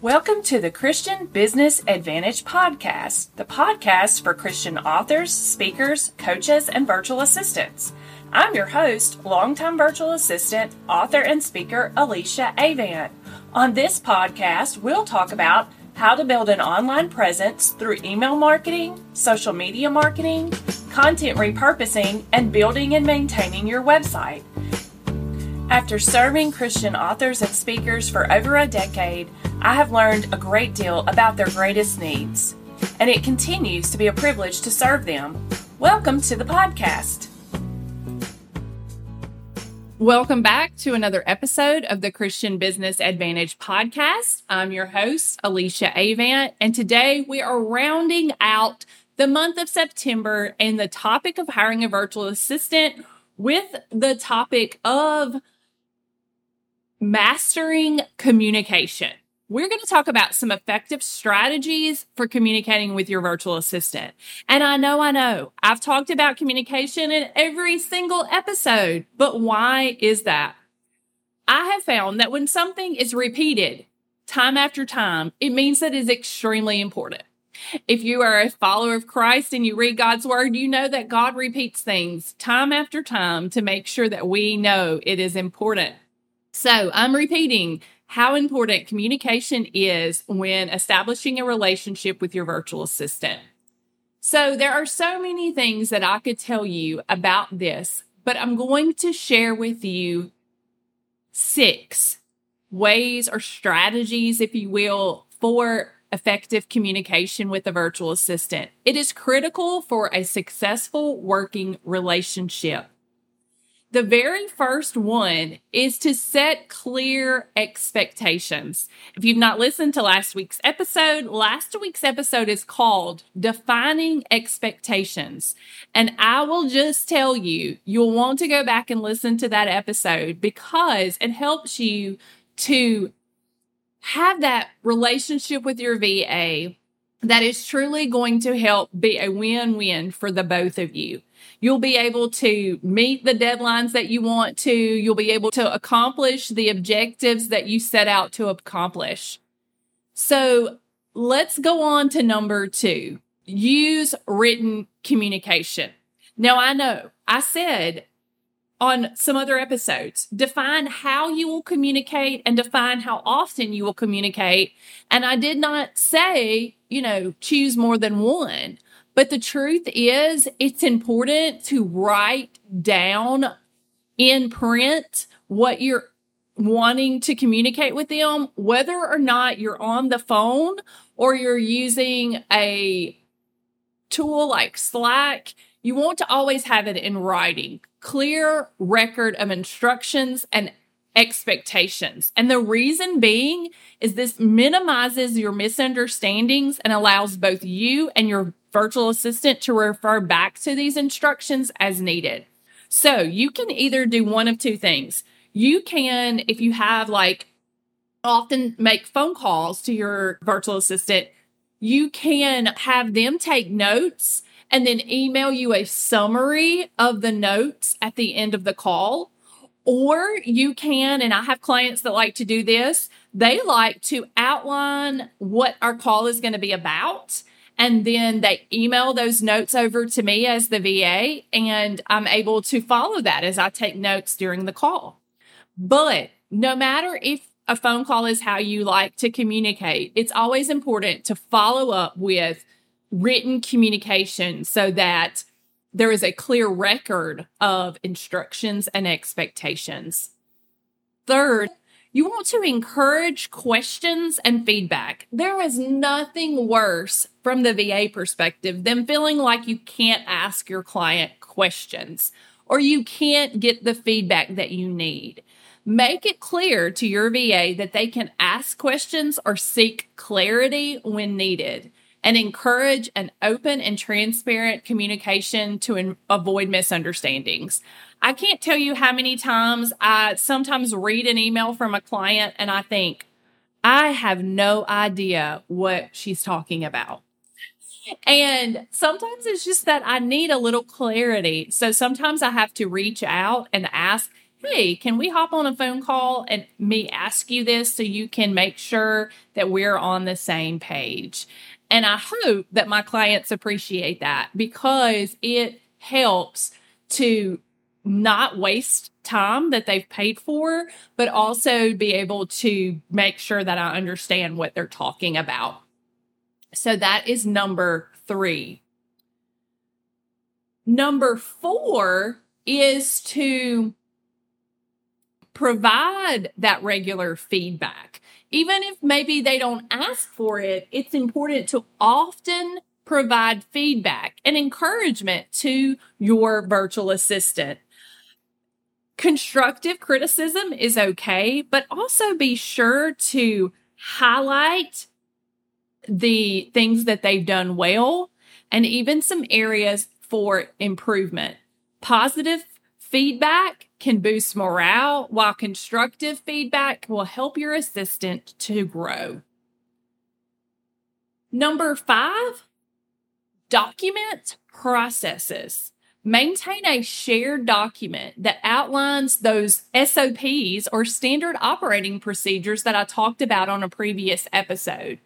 Welcome to the Christian Business Advantage Podcast, the podcast for Christian authors, speakers, coaches, and virtual assistants. I'm your host, longtime virtual assistant, author, and speaker Alicia Avant. On this podcast, we'll talk about how to build an online presence through email marketing, social media marketing, content repurposing, and building and maintaining your website. After serving Christian authors and speakers for over a decade, I have learned a great deal about their greatest needs, and it continues to be a privilege to serve them. Welcome to the podcast. Welcome back to another episode of the Christian Business Advantage podcast. I'm your host, Alicia Avant, and today we are rounding out the month of September and the topic of hiring a virtual assistant with the topic of mastering communication. We're going to talk about some effective strategies for communicating with your virtual assistant. And I know, I know, I've talked about communication in every single episode, but why is that? I have found that when something is repeated time after time, it means that it is extremely important. If you are a follower of Christ and you read God's word, you know that God repeats things time after time to make sure that we know it is important. So I'm repeating how important communication is when establishing a relationship with your virtual assistant. So there are so many things that I could tell you about this, but I'm going to share with you six ways or strategies, if you will, for effective communication with a virtual assistant. It is critical for a successful working relationship. The very first one is to set clear expectations. If you've not listened to last week's episode, last week's episode is called Defining Expectations. And I will just tell you, you'll want to go back and listen to that episode because it helps you to have that relationship with your VA that is truly going to help be a win win for the both of you. You'll be able to meet the deadlines that you want to. You'll be able to accomplish the objectives that you set out to accomplish. So let's go on to number two use written communication. Now, I know I said on some other episodes, define how you will communicate and define how often you will communicate. And I did not say, you know, choose more than one. But the truth is, it's important to write down in print what you're wanting to communicate with them, whether or not you're on the phone or you're using a tool like Slack. You want to always have it in writing, clear record of instructions and expectations. And the reason being is this minimizes your misunderstandings and allows both you and your virtual assistant to refer back to these instructions as needed. So you can either do one of two things. You can, if you have like often make phone calls to your virtual assistant, you can have them take notes and then email you a summary of the notes at the end of the call. Or you can, and I have clients that like to do this, they like to outline what our call is going to be about and then they email those notes over to me as the VA, and I'm able to follow that as I take notes during the call. But no matter if a phone call is how you like to communicate, it's always important to follow up with written communication so that there is a clear record of instructions and expectations. Third, you want to encourage questions and feedback. There is nothing worse from the VA perspective than feeling like you can't ask your client questions or you can't get the feedback that you need. Make it clear to your VA that they can ask questions or seek clarity when needed and encourage an open and transparent communication to in- avoid misunderstandings. I can't tell you how many times I sometimes read an email from a client and I think, I have no idea what she's talking about. And sometimes it's just that I need a little clarity. So sometimes I have to reach out and ask, hey, can we hop on a phone call and me ask you this so you can make sure that we're on the same page? And I hope that my clients appreciate that because it helps to not waste time that they've paid for, but also be able to make sure that I understand what they're talking about. So that is number three. Number four is to provide that regular feedback. Even if maybe they don't ask for it, it's important to often provide feedback and encouragement to your virtual assistant. Constructive criticism is okay, but also be sure to highlight the things that they've done well and even some areas for improvement. Positive feedback can boost morale, while constructive feedback will help your assistant to grow. Number five, document processes. Maintain a shared document that outlines those SOPs or standard operating procedures that I talked about on a previous episode.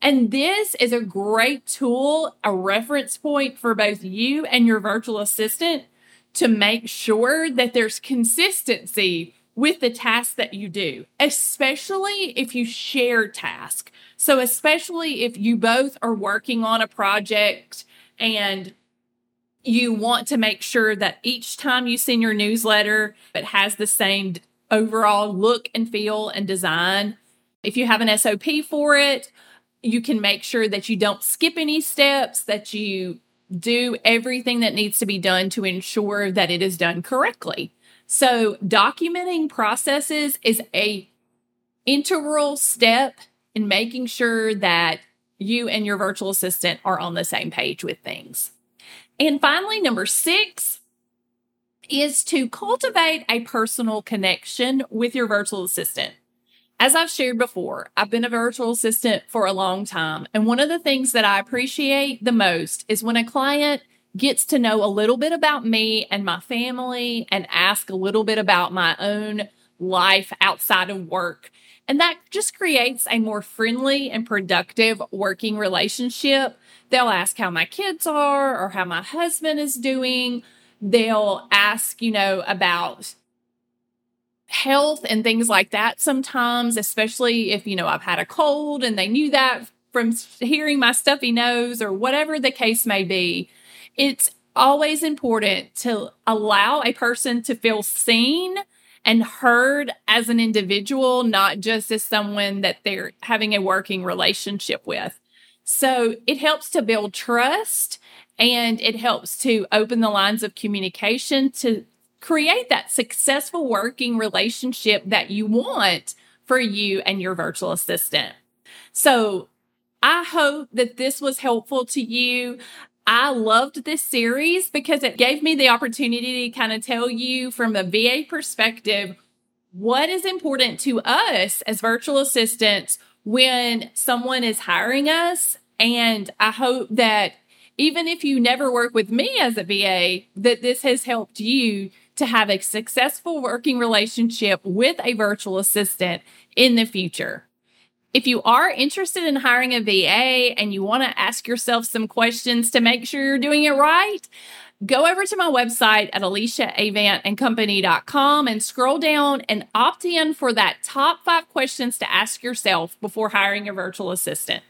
And this is a great tool, a reference point for both you and your virtual assistant to make sure that there's consistency with the tasks that you do, especially if you share tasks. So, especially if you both are working on a project and you want to make sure that each time you send your newsletter, it has the same overall look and feel and design. If you have an SOP for it, you can make sure that you don't skip any steps, that you do everything that needs to be done to ensure that it is done correctly. So documenting processes is a integral step in making sure that you and your virtual assistant are on the same page with things. And finally, number six is to cultivate a personal connection with your virtual assistant. As I've shared before, I've been a virtual assistant for a long time. And one of the things that I appreciate the most is when a client gets to know a little bit about me and my family and ask a little bit about my own life outside of work. And that just creates a more friendly and productive working relationship. They'll ask how my kids are or how my husband is doing. They'll ask, you know, about health and things like that sometimes, especially if, you know, I've had a cold and they knew that from hearing my stuffy nose or whatever the case may be. It's always important to allow a person to feel seen and heard as an individual, not just as someone that they're having a working relationship with. So it helps to build trust and it helps to open the lines of communication to create that successful working relationship that you want for you and your virtual assistant. So I hope that this was helpful to you. I loved this series because it gave me the opportunity to kind of tell you from a VA perspective what is important to us as virtual assistants when someone is hiring us. And I hope that even if you never work with me as a VA, that this has helped you to have a successful working relationship with a virtual assistant in the future. If you are interested in hiring a VA and you want to ask yourself some questions to make sure you're doing it right, go over to my website at aliciaavantandcompany.com and scroll down and opt in for that top five questions to ask yourself before hiring a virtual assistant.